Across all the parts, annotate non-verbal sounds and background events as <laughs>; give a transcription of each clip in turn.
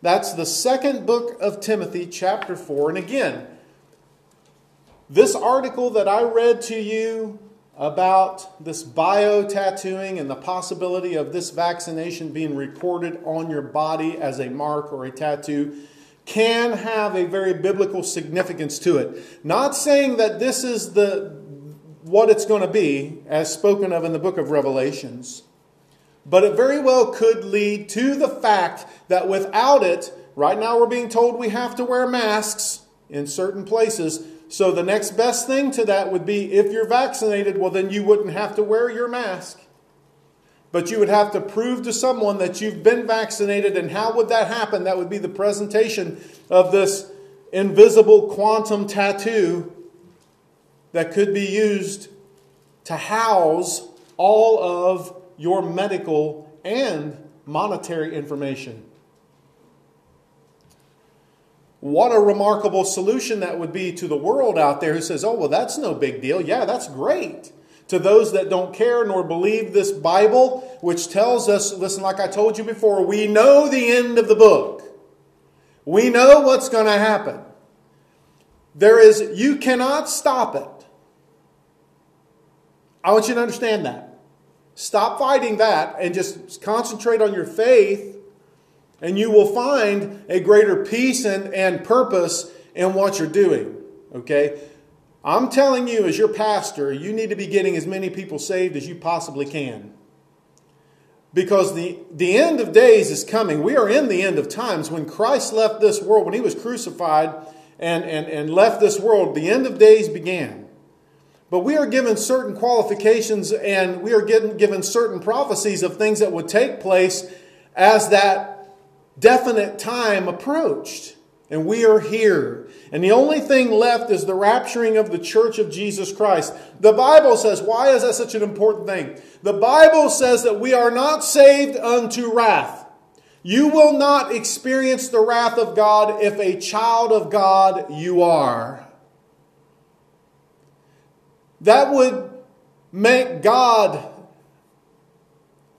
That's the second book of Timothy, chapter 4. And again, this article that I read to you about this bio tattooing and the possibility of this vaccination being recorded on your body as a mark or a tattoo can have a very biblical significance to it. Not saying that this is the what it's going to be as spoken of in the book of Revelations, but it very well could lead to the fact that without it, right now we're being told we have to wear masks in certain places. So the next best thing to that would be if you're vaccinated, well, then you wouldn't have to wear your mask. But you would have to prove to someone that you've been vaccinated. And how would that happen? That would be the presentation of this invisible quantum tattoo that could be used to house all of your medical and monetary information. What a remarkable solution that would be to the world out there who says, oh, well, that's no big deal. Yeah, that's great. To those that don't care nor believe this Bible, which tells us, listen, like I told you before, we know the end of the book. We know what's going to happen. There is, you cannot stop it. I want you to understand that. Stop fighting that and just concentrate on your faith, and you will find a greater peace and, and purpose in what you're doing. Okay? I'm telling you, as your pastor, you need to be getting as many people saved as you possibly can. Because the, the end of days is coming. We are in the end of times. When Christ left this world, when he was crucified and, and, and left this world, the end of days began. But we are given certain qualifications and we are given, certain prophecies of things that would take place as that definite time approached. And we are here. And the only thing left is the rapturing of the church of Jesus Christ. The Bible says, why is that such an important thing? The Bible says that we are not saved unto wrath. You will not experience the wrath of God if a child of God you are that would make God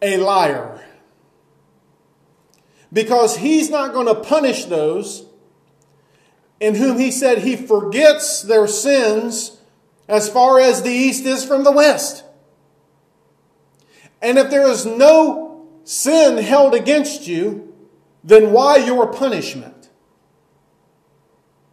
a liar. Because he's not going to punish those in whom he said he forgets their sins as far as the east is from the west. And if there is no sin held against you, then why your punishment?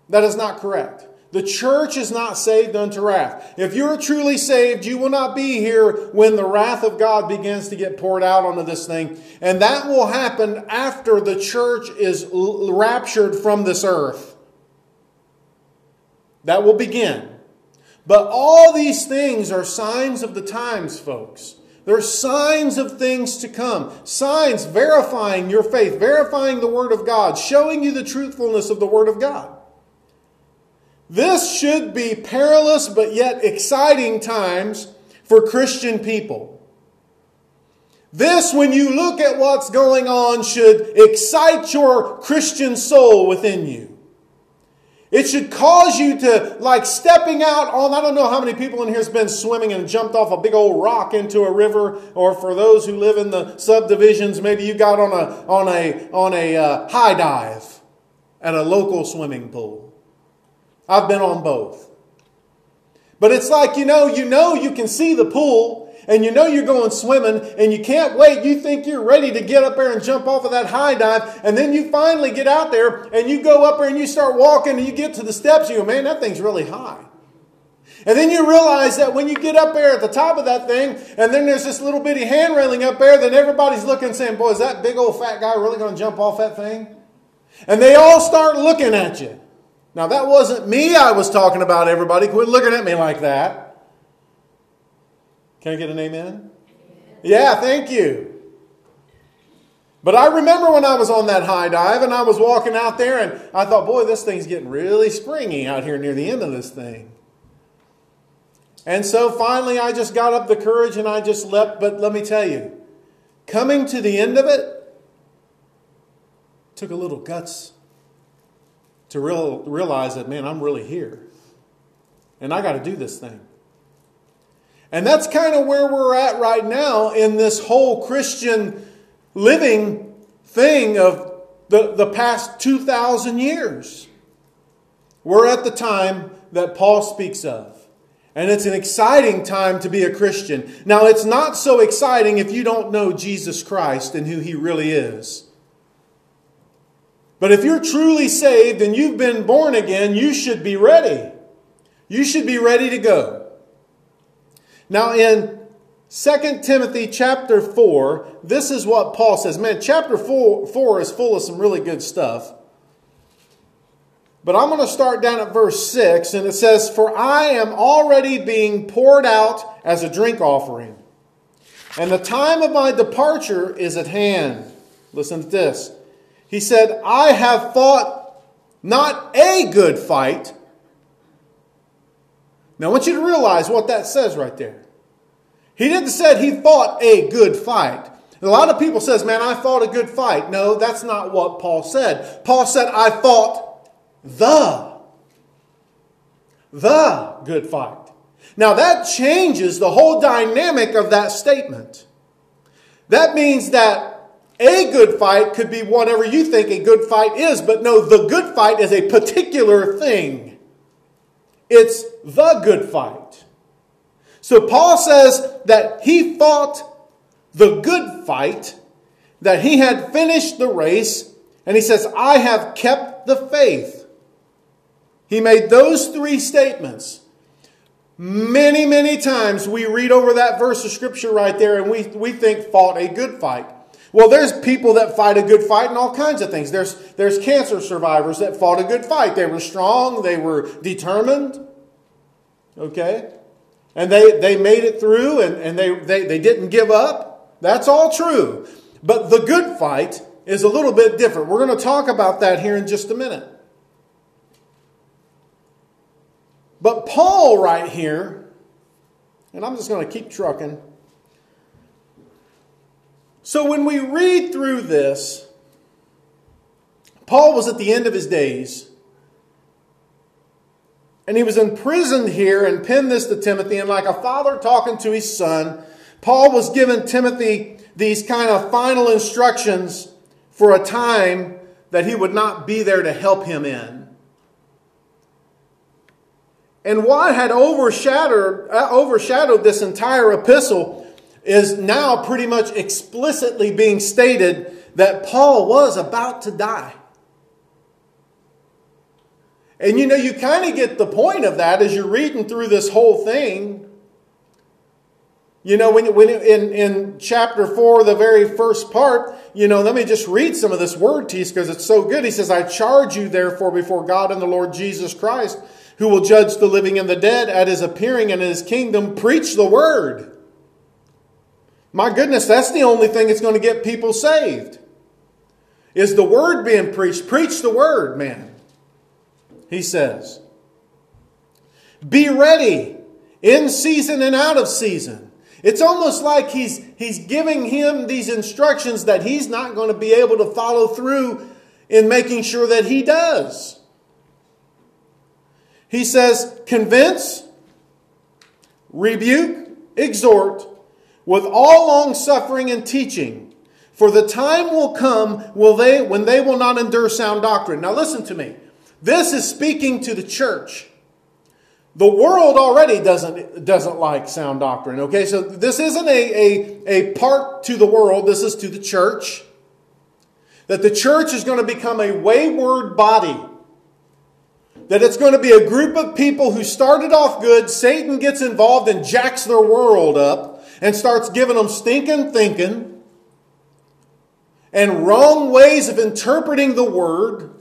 That is not correct. The church is not saved unto wrath. If you're truly saved, you will not be here when the wrath of God begins to get poured out onto this thing. And that will happen after the church is raptured from this earth. That will begin. But all these things are signs of the times, folks. They're signs of things to come. Signs verifying your faith, verifying the Word of God, showing you the truthfulness of the Word of God. This should be perilous but yet exciting times for Christian people. This, when you look at what's going on, should excite your Christian soul within you. It should cause you to, like stepping out on, I don't know how many people in here has been swimming and jumped off a big old rock into a river, or for those who live in the subdivisions, maybe you got on a, on a, on a uh, high dive at a local swimming pool. I've been on both. But it's like, you know, you know you can see the pool and you know you're going swimming and you can't wait. You think you're ready to get up there and jump off of that high dive. And then you finally get out there and you go up there and you start walking and you get to the steps. You go, man, that thing's really high. And then you realize that when you get up there at the top of that thing, and then there's this little bitty hand railing up there, then everybody's looking saying, boy, is that big old fat guy really going to jump off that thing? And they all start looking at you. Now, that wasn't me I was talking about, everybody. Quit looking at me like that. Can I get an amen? Yeah, thank you. But I remember when I was on that high dive and I was walking out there and I thought, boy, this thing's getting really springy out here near the end of this thing. And so finally I just got up the courage and I just leapt. But let me tell you, coming to the end of it took a little guts to real, realize that, man, I'm really here. And I got to do this thing. And that's kind of where we're at right now in this whole Christian living thing of the, the past 2,000 years. We're at the time that Paul speaks of. And it's an exciting time to be a Christian. Now, it's not so exciting if you don't know Jesus Christ and who he really is. But if you're truly saved and you've been born again, you should be ready. You should be ready to go. Now, in 2 Timothy chapter 4, this is what Paul says. Man, chapter 4, 4 is full of some really good stuff. But I'm going to start down at verse 6, and it says, For I am already being poured out as a drink offering, and the time of my departure is at hand. Listen to this. He said, I have fought not a good fight. Now I want you to realize what that says right there. He didn't say he fought a good fight. A lot of people says, man, I fought a good fight. No, that's not what Paul said. Paul said, I fought the, the good fight. Now that changes the whole dynamic of that statement. That means that a good fight could be whatever you think a good fight is, but no, the good fight is a particular thing. It's the good fight. So Paul says that he fought the good fight, that he had finished the race, and he says, I have kept the faith. He made those three statements. Many, many times we read over that verse of scripture right there and we, we think fought a good fight. Well, there's people that fight a good fight and all kinds of things. There's, there's cancer survivors that fought a good fight. They were strong, they were determined. Okay? And they, they made it through and, and they, they, they didn't give up. That's all true. But the good fight is a little bit different. We're going to talk about that here in just a minute. But Paul, right here, and I'm just going to keep trucking. So when we read through this, Paul was at the end of his days. And he was imprisoned here and penned this to Timothy. And like a father talking to his son, Paul was giving Timothy these kind of final instructions for a time that he would not be there to help him in. And what had overshadowed, uh, overshadowed this entire epistle is now pretty much explicitly being stated that Paul was about to die. And you know, you kind of get the point of that as you're reading through this whole thing. You know, when, when in, in chapter 4, the very first part, you know, let me just read some of this word to you because it's so good. He says, I charge you, therefore, before God and the Lord Jesus Christ, who will judge the living and the dead at his appearing and in his kingdom, preach the word. My goodness, that's the only thing that's going to get people saved. Is the word being preached? Preach the word, man. He says. Be ready in season and out of season. It's almost like he's, he's giving him these instructions that he's not going to be able to follow through in making sure that he does. He says, convince, rebuke, exhort with all long suffering and teaching. For the time will come will they, when they will not endure sound doctrine. Now listen to me. This is speaking to the church. The world already doesn't, doesn't like sound doctrine. Okay, so this isn't a, a, a part to the world, this is to the church. That the church is going to become a wayward body. That it's going to be a group of people who started off good, Satan gets involved and jacks their world up and starts giving them stinking thinking and wrong ways of interpreting the word.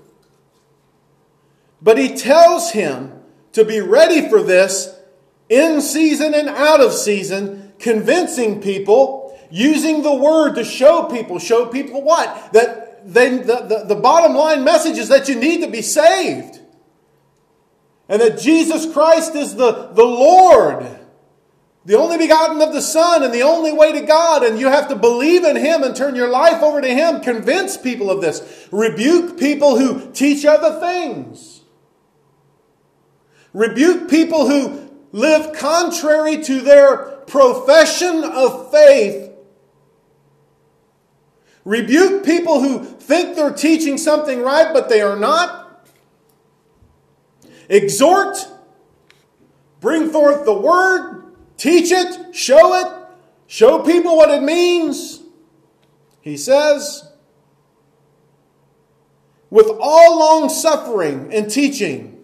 But he tells him to be ready for this in season and out of season, convincing people, using the word to show people. Show people what? That they, the, the, the bottom line message is that you need to be saved. And that Jesus Christ is the, the Lord the only begotten of the Son and the only way to God, and you have to believe in Him and turn your life over to Him. Convince people of this. Rebuke people who teach other things. Rebuke people who live contrary to their profession of faith. rebuke people who think they're teaching something right, but they are not, exhort, bring forth the word, teach it, show it, show people what it means. He says, with all long suffering and teaching.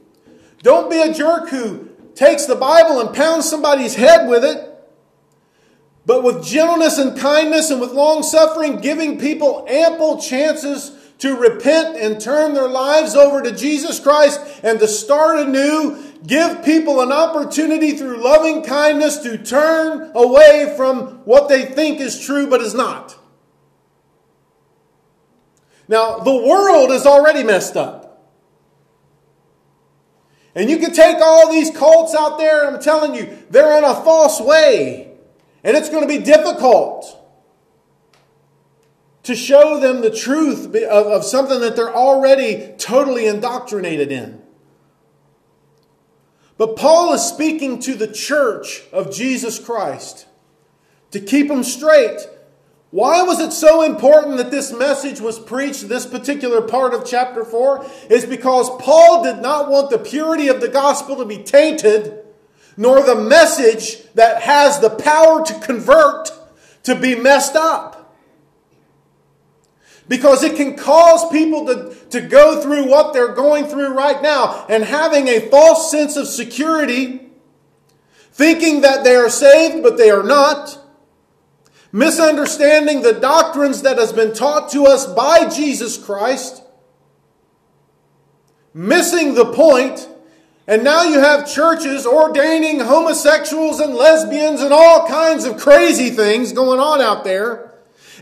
Don't be a jerk who takes the Bible and pounds somebody's head with it, but with gentleness and kindness and with long suffering, giving people ample chances to repent and turn their lives over to Jesus Christ and to start anew. Give people an opportunity through loving kindness to turn away from what they think is true but is not. Now, the world is already messed up. And you can take all these cults out there, I'm telling you, they're in a false way. And it's going to be difficult to show them the truth of, of something that they're already totally indoctrinated in. But Paul is speaking to the church of Jesus Christ to keep them straight. Why was it so important that this message was preached, this particular part of chapter 4? Is because Paul did not want the purity of the gospel to be tainted, nor the message that has the power to convert to be messed up. Because it can cause people to, to go through what they're going through right now. And having a false sense of security, thinking that they are saved, but they are not. Misunderstanding the doctrines that has been taught to us by Jesus Christ, missing the point, and now you have churches ordaining homosexuals and lesbians and all kinds of crazy things going on out there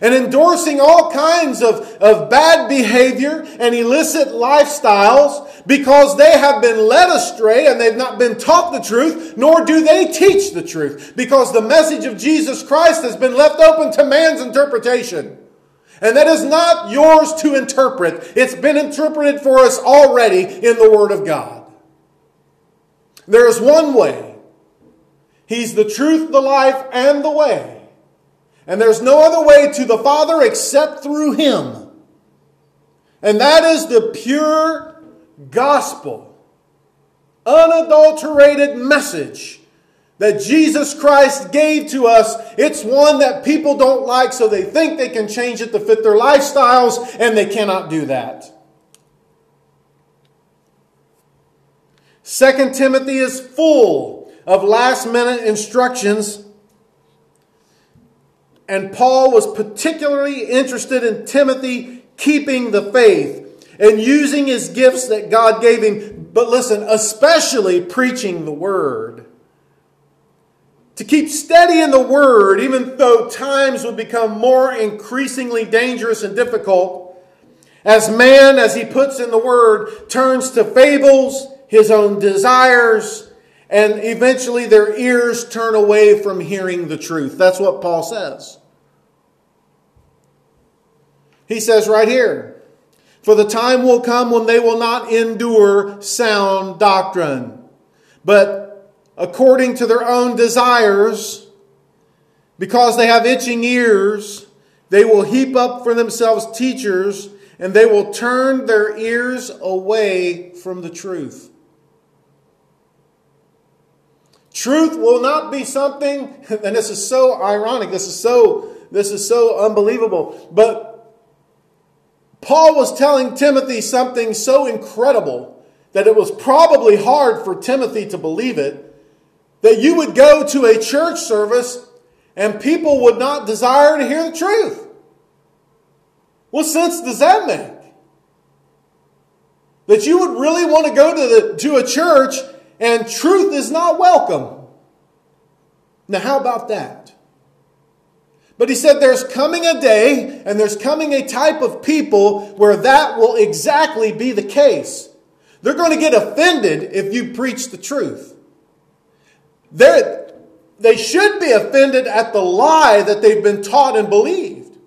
and endorsing all kinds of, of bad behavior and illicit lifestyles because they have been led astray and they've not been taught the truth, nor do they teach the truth because the message of Jesus Christ has been left open to man's interpretation. And that is not yours to interpret. It's been interpreted for us already in the Word of God. There is one way. He's the truth, the life, and the way. And there's no other way to the Father except through Him. And that is the pure gospel, unadulterated message that Jesus Christ gave to us. It's one that people don't like, so they think they can change it to fit their lifestyles, and they cannot do that. Second Timothy is full of last minute instructions and Paul was particularly interested in Timothy keeping the faith and using his gifts that God gave him. But listen, especially preaching the word. To keep steady in the word, even though times would become more increasingly dangerous and difficult, as man, as he puts in the word, turns to fables, his own desires, and eventually their ears turn away from hearing the truth. That's what Paul says. He says right here, For the time will come when they will not endure sound doctrine, but according to their own desires, because they have itching ears, they will heap up for themselves teachers, and they will turn their ears away from the truth. Truth will not be something, <laughs> and this is so ironic, this is so this is so unbelievable, but Paul was telling Timothy something so incredible that it was probably hard for Timothy to believe it that you would go to a church service and people would not desire to hear the truth. What sense does that make? That you would really want to go to, the, to a church and truth is not welcome. Now, how about that? But he said there's coming a day and there's coming a type of people where that will exactly be the case. They're going to get offended if you preach the truth. They're, they should be offended at the lie that they've been taught and believed.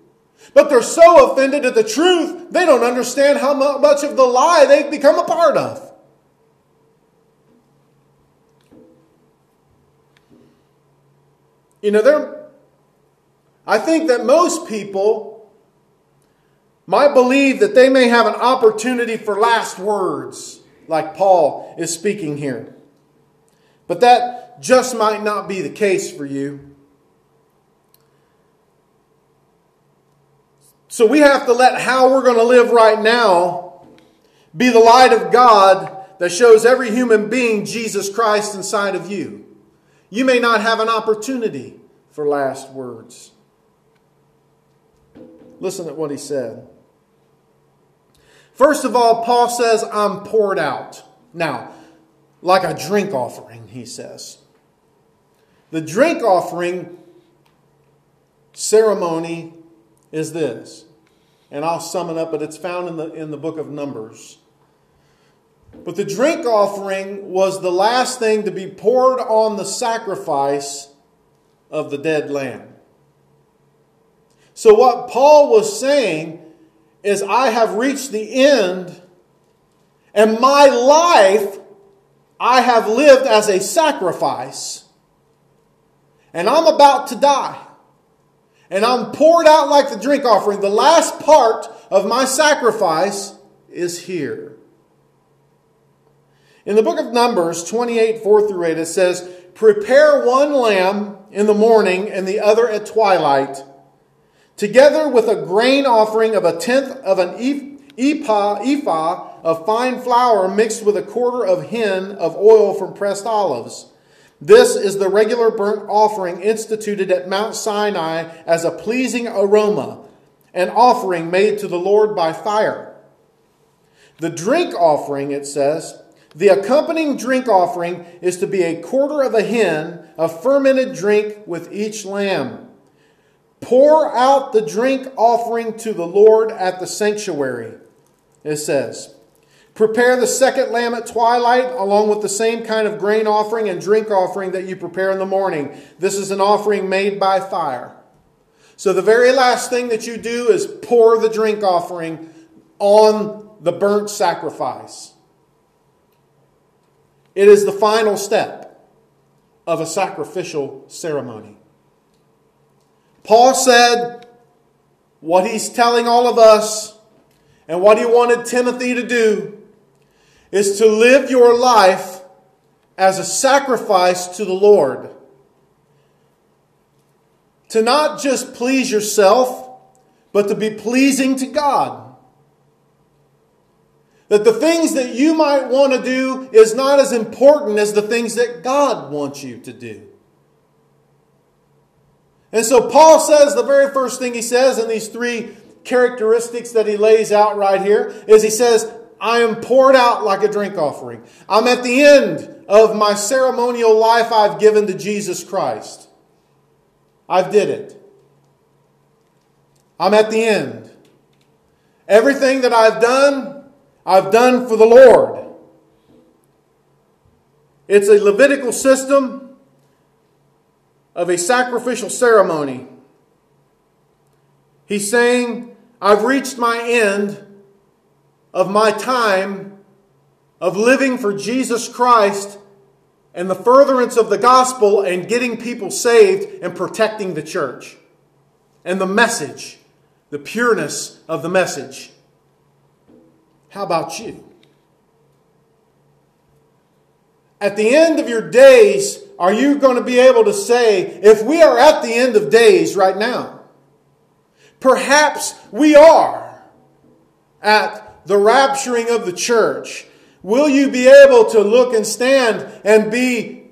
But they're so offended at the truth, they don't understand how much of the lie they've become a part of. You know, there, I think that most people might believe that they may have an opportunity for last words, like Paul is speaking here. But that just might not be the case for you. So we have to let how we're going to live right now be the light of God that shows every human being Jesus Christ inside of you. You may not have an opportunity for last words. Listen to what he said. First of all, Paul says, I'm poured out. Now, like a drink offering, he says. The drink offering ceremony is this. And I'll sum it up, but it's found in the, in the book of Numbers. But the drink offering was the last thing to be poured on the sacrifice of the dead lamb. So, what Paul was saying is, I have reached the end, and my life I have lived as a sacrifice, and I'm about to die. And I'm poured out like the drink offering. The last part of my sacrifice is here. In the book of Numbers 28 4 through 8, it says, Prepare one lamb in the morning and the other at twilight, together with a grain offering of a tenth of an ephah, ephah of fine flour mixed with a quarter of hin of oil from pressed olives. This is the regular burnt offering instituted at Mount Sinai as a pleasing aroma, an offering made to the Lord by fire. The drink offering, it says, the accompanying drink offering is to be a quarter of a hin of fermented drink with each lamb. Pour out the drink offering to the Lord at the sanctuary, it says. Prepare the second lamb at twilight, along with the same kind of grain offering and drink offering that you prepare in the morning. This is an offering made by fire. So, the very last thing that you do is pour the drink offering on the burnt sacrifice. It is the final step of a sacrificial ceremony. Paul said what he's telling all of us and what he wanted Timothy to do is to live your life as a sacrifice to the Lord. To not just please yourself, but to be pleasing to God. That the things that you might want to do is not as important as the things that God wants you to do. And so Paul says the very first thing he says in these three characteristics that he lays out right here is he says, I am poured out like a drink offering. I'm at the end of my ceremonial life I've given to Jesus Christ. I've did it. I'm at the end. Everything that I've done I've done for the Lord. It's a Levitical system of a sacrificial ceremony. He's saying, I've reached my end of my time of living for Jesus Christ and the furtherance of the gospel and getting people saved and protecting the church and the message, the pureness of the message. How about you? At the end of your days, are you going to be able to say, if we are at the end of days right now, perhaps we are at the rapturing of the church, will you be able to look and stand and be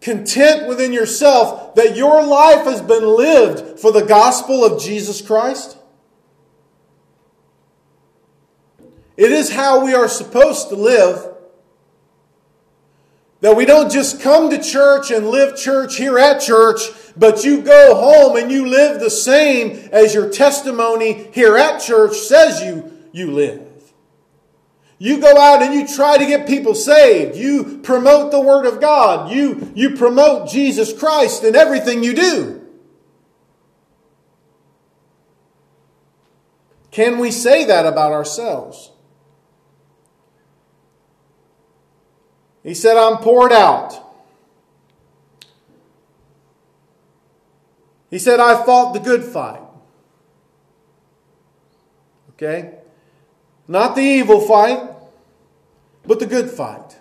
content within yourself that your life has been lived for the gospel of Jesus Christ? It is how we are supposed to live. That we don't just come to church and live church here at church, but you go home and you live the same as your testimony here at church says you, you live. You go out and you try to get people saved. You promote the Word of God. You, you promote Jesus Christ in everything you do. Can we say that about ourselves? He said, I'm poured out. He said, I fought the good fight. Okay? Not the evil fight, but the good fight.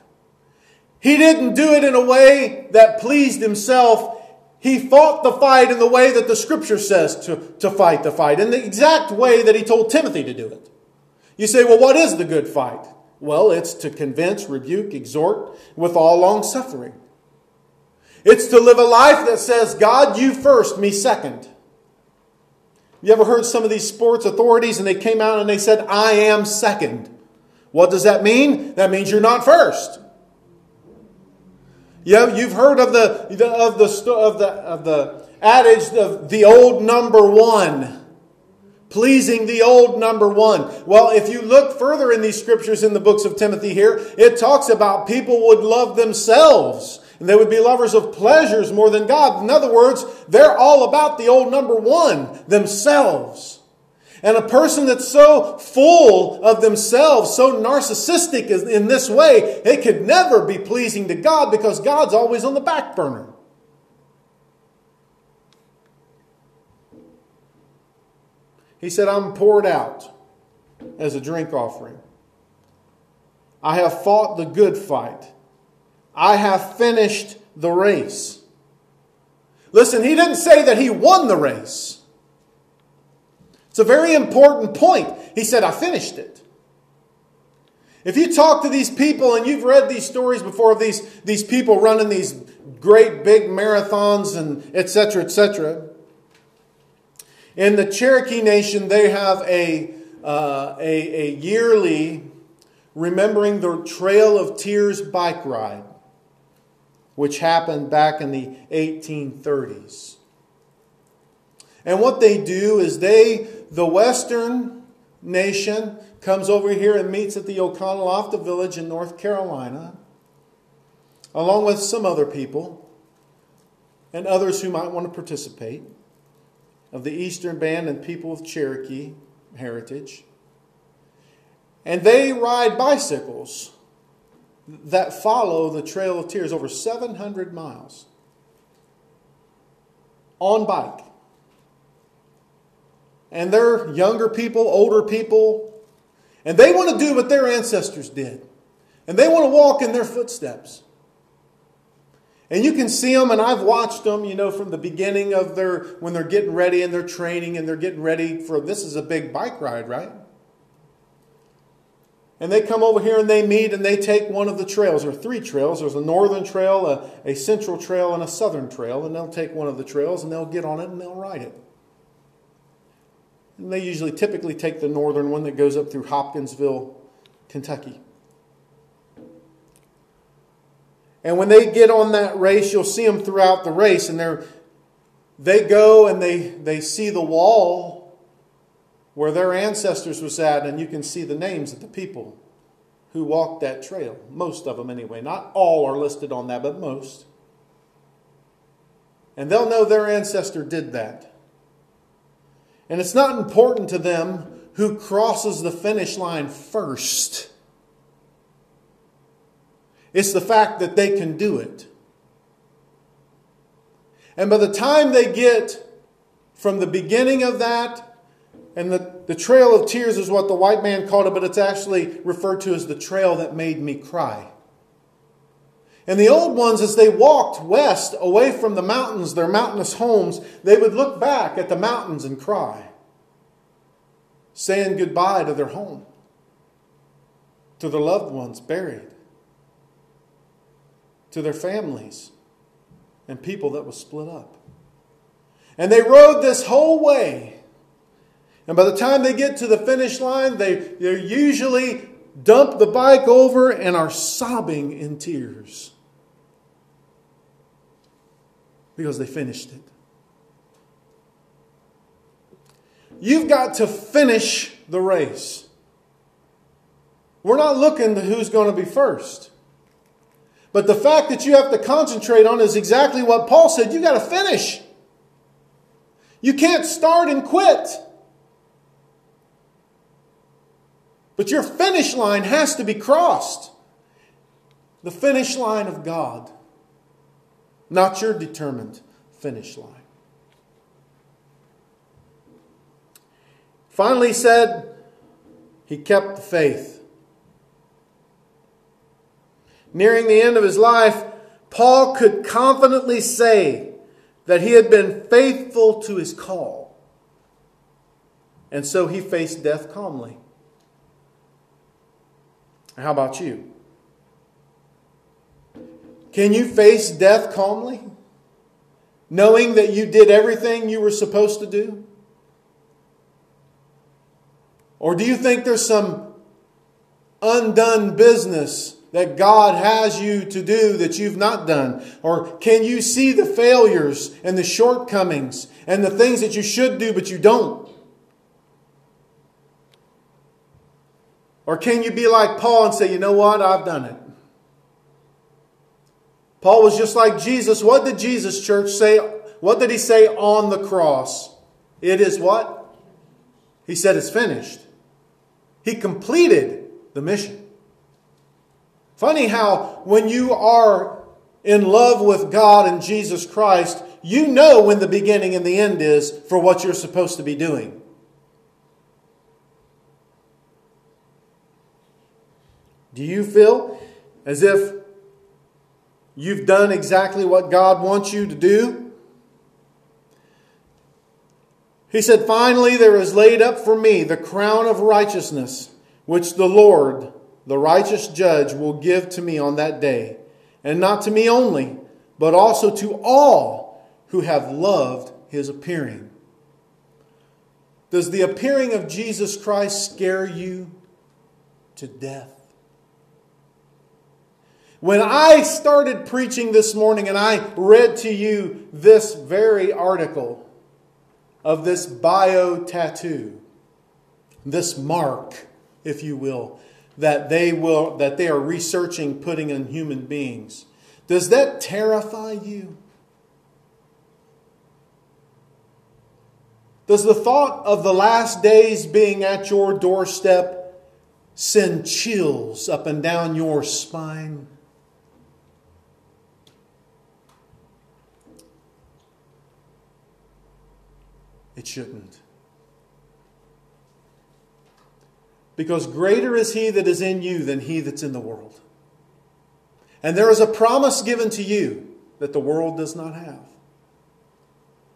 He didn't do it in a way that pleased himself. He fought the fight in the way that the scripture says to, to fight the fight, in the exact way that he told Timothy to do it. You say, well, what is the good fight? Well, it's to convince, rebuke, exhort with all long suffering. It's to live a life that says, God, you first, me second. You ever heard some of these sports authorities and they came out and they said, I am second? What does that mean? That means you're not first. Yeah, you've heard of the, of the, of the, of the adage of the old number one pleasing the old number one. Well, if you look further in these scriptures in the books of Timothy here, it talks about people would love themselves. And they would be lovers of pleasures more than God. In other words, they're all about the old number one, themselves. And a person that's so full of themselves, so narcissistic in this way, it could never be pleasing to God because God's always on the back burner. He said, I'm poured out as a drink offering. I have fought the good fight. I have finished the race. Listen, he didn't say that he won the race. It's a very important point. He said, I finished it. If you talk to these people and you've read these stories before of these, these people running these great big marathons and etc., etc., in the Cherokee Nation, they have a, uh, a, a yearly remembering the Trail of Tears bike ride, which happened back in the 1830s. And what they do is they, the Western nation, comes over here and meets at the Oconaluftee village in North Carolina, along with some other people and others who might want to participate of the Eastern Band and people of Cherokee heritage. And they ride bicycles that follow the Trail of Tears over 700 miles on bike. And they're younger people, older people, and they want to do what their ancestors did. And they want to walk in their footsteps. And you can see them, and I've watched them, you know, from the beginning of their, when they're getting ready and they're training and they're getting ready for, this is a big bike ride, right? And they come over here and they meet and they take one of the trails. There are three trails. There's a northern trail, a, a central trail, and a southern trail. And they'll take one of the trails and they'll get on it and they'll ride it. And they usually typically take the northern one that goes up through Hopkinsville, Kentucky. And when they get on that race, you'll see them throughout the race, and they're, they go and they, they see the wall where their ancestors was at, and you can see the names of the people who walked that trail. Most of them, anyway. Not all are listed on that, but most. And they'll know their ancestor did that. And it's not important to them who crosses the finish line first. It's the fact that they can do it. And by the time they get from the beginning of that, and the, the trail of tears is what the white man called it, but it's actually referred to as the trail that made me cry. And the old ones, as they walked west away from the mountains, their mountainous homes, they would look back at the mountains and cry, saying goodbye to their home, to their loved ones buried to their families and people that was split up. And they rode this whole way. And by the time they get to the finish line, they, they usually dump the bike over and are sobbing in tears because they finished it. You've got to finish the race. We're not looking to who's going to be first. But the fact that you have to concentrate on is exactly what Paul said. You got to finish. You can't start and quit. But your finish line has to be crossed. The finish line of God, not your determined finish line. Finally, he said, He kept the faith. Nearing the end of his life, Paul could confidently say that he had been faithful to his call. And so he faced death calmly. How about you? Can you face death calmly? Knowing that you did everything you were supposed to do? Or do you think there's some undone business that God has you to do that you've not done? Or can you see the failures and the shortcomings and the things that you should do but you don't? Or can you be like Paul and say, you know what, I've done it? Paul was just like Jesus. What did Jesus, church, say? What did he say on the cross? It is what? He said it's finished. He completed the mission. Funny how when you are in love with God and Jesus Christ, you know when the beginning and the end is for what you're supposed to be doing. Do you feel as if you've done exactly what God wants you to do? He said, Finally, there is laid up for me the crown of righteousness, which the Lord, the righteous judge, will give to me on that day. And not to me only, but also to all who have loved his appearing. Does the appearing of Jesus Christ scare you to death? When I started preaching this morning and I read to you this very article of this bio tattoo, this mark, if you will, that they will that they are researching putting in human beings. Does that terrify you? Does the thought of the last days being at your doorstep send chills up and down your spine? It shouldn't. Because greater is he that is in you than he that's in the world. And there is a promise given to you that the world does not have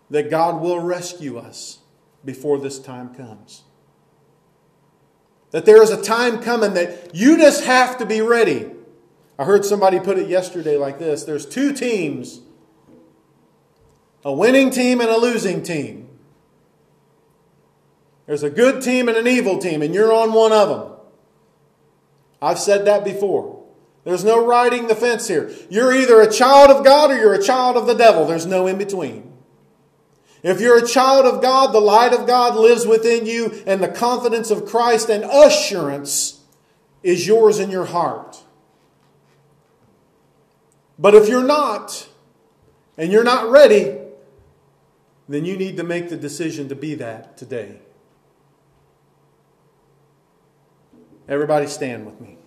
that God will rescue us before this time comes. That there is a time coming that you just have to be ready. I heard somebody put it yesterday like this there's two teams a winning team and a losing team. There's a good team and an evil team, and you're on one of them. I've said that before. There's no riding the fence here. You're either a child of God or you're a child of the devil. There's no in between. If you're a child of God, the light of God lives within you, and the confidence of Christ and assurance is yours in your heart. But if you're not, and you're not ready, then you need to make the decision to be that today. Everybody stand with me.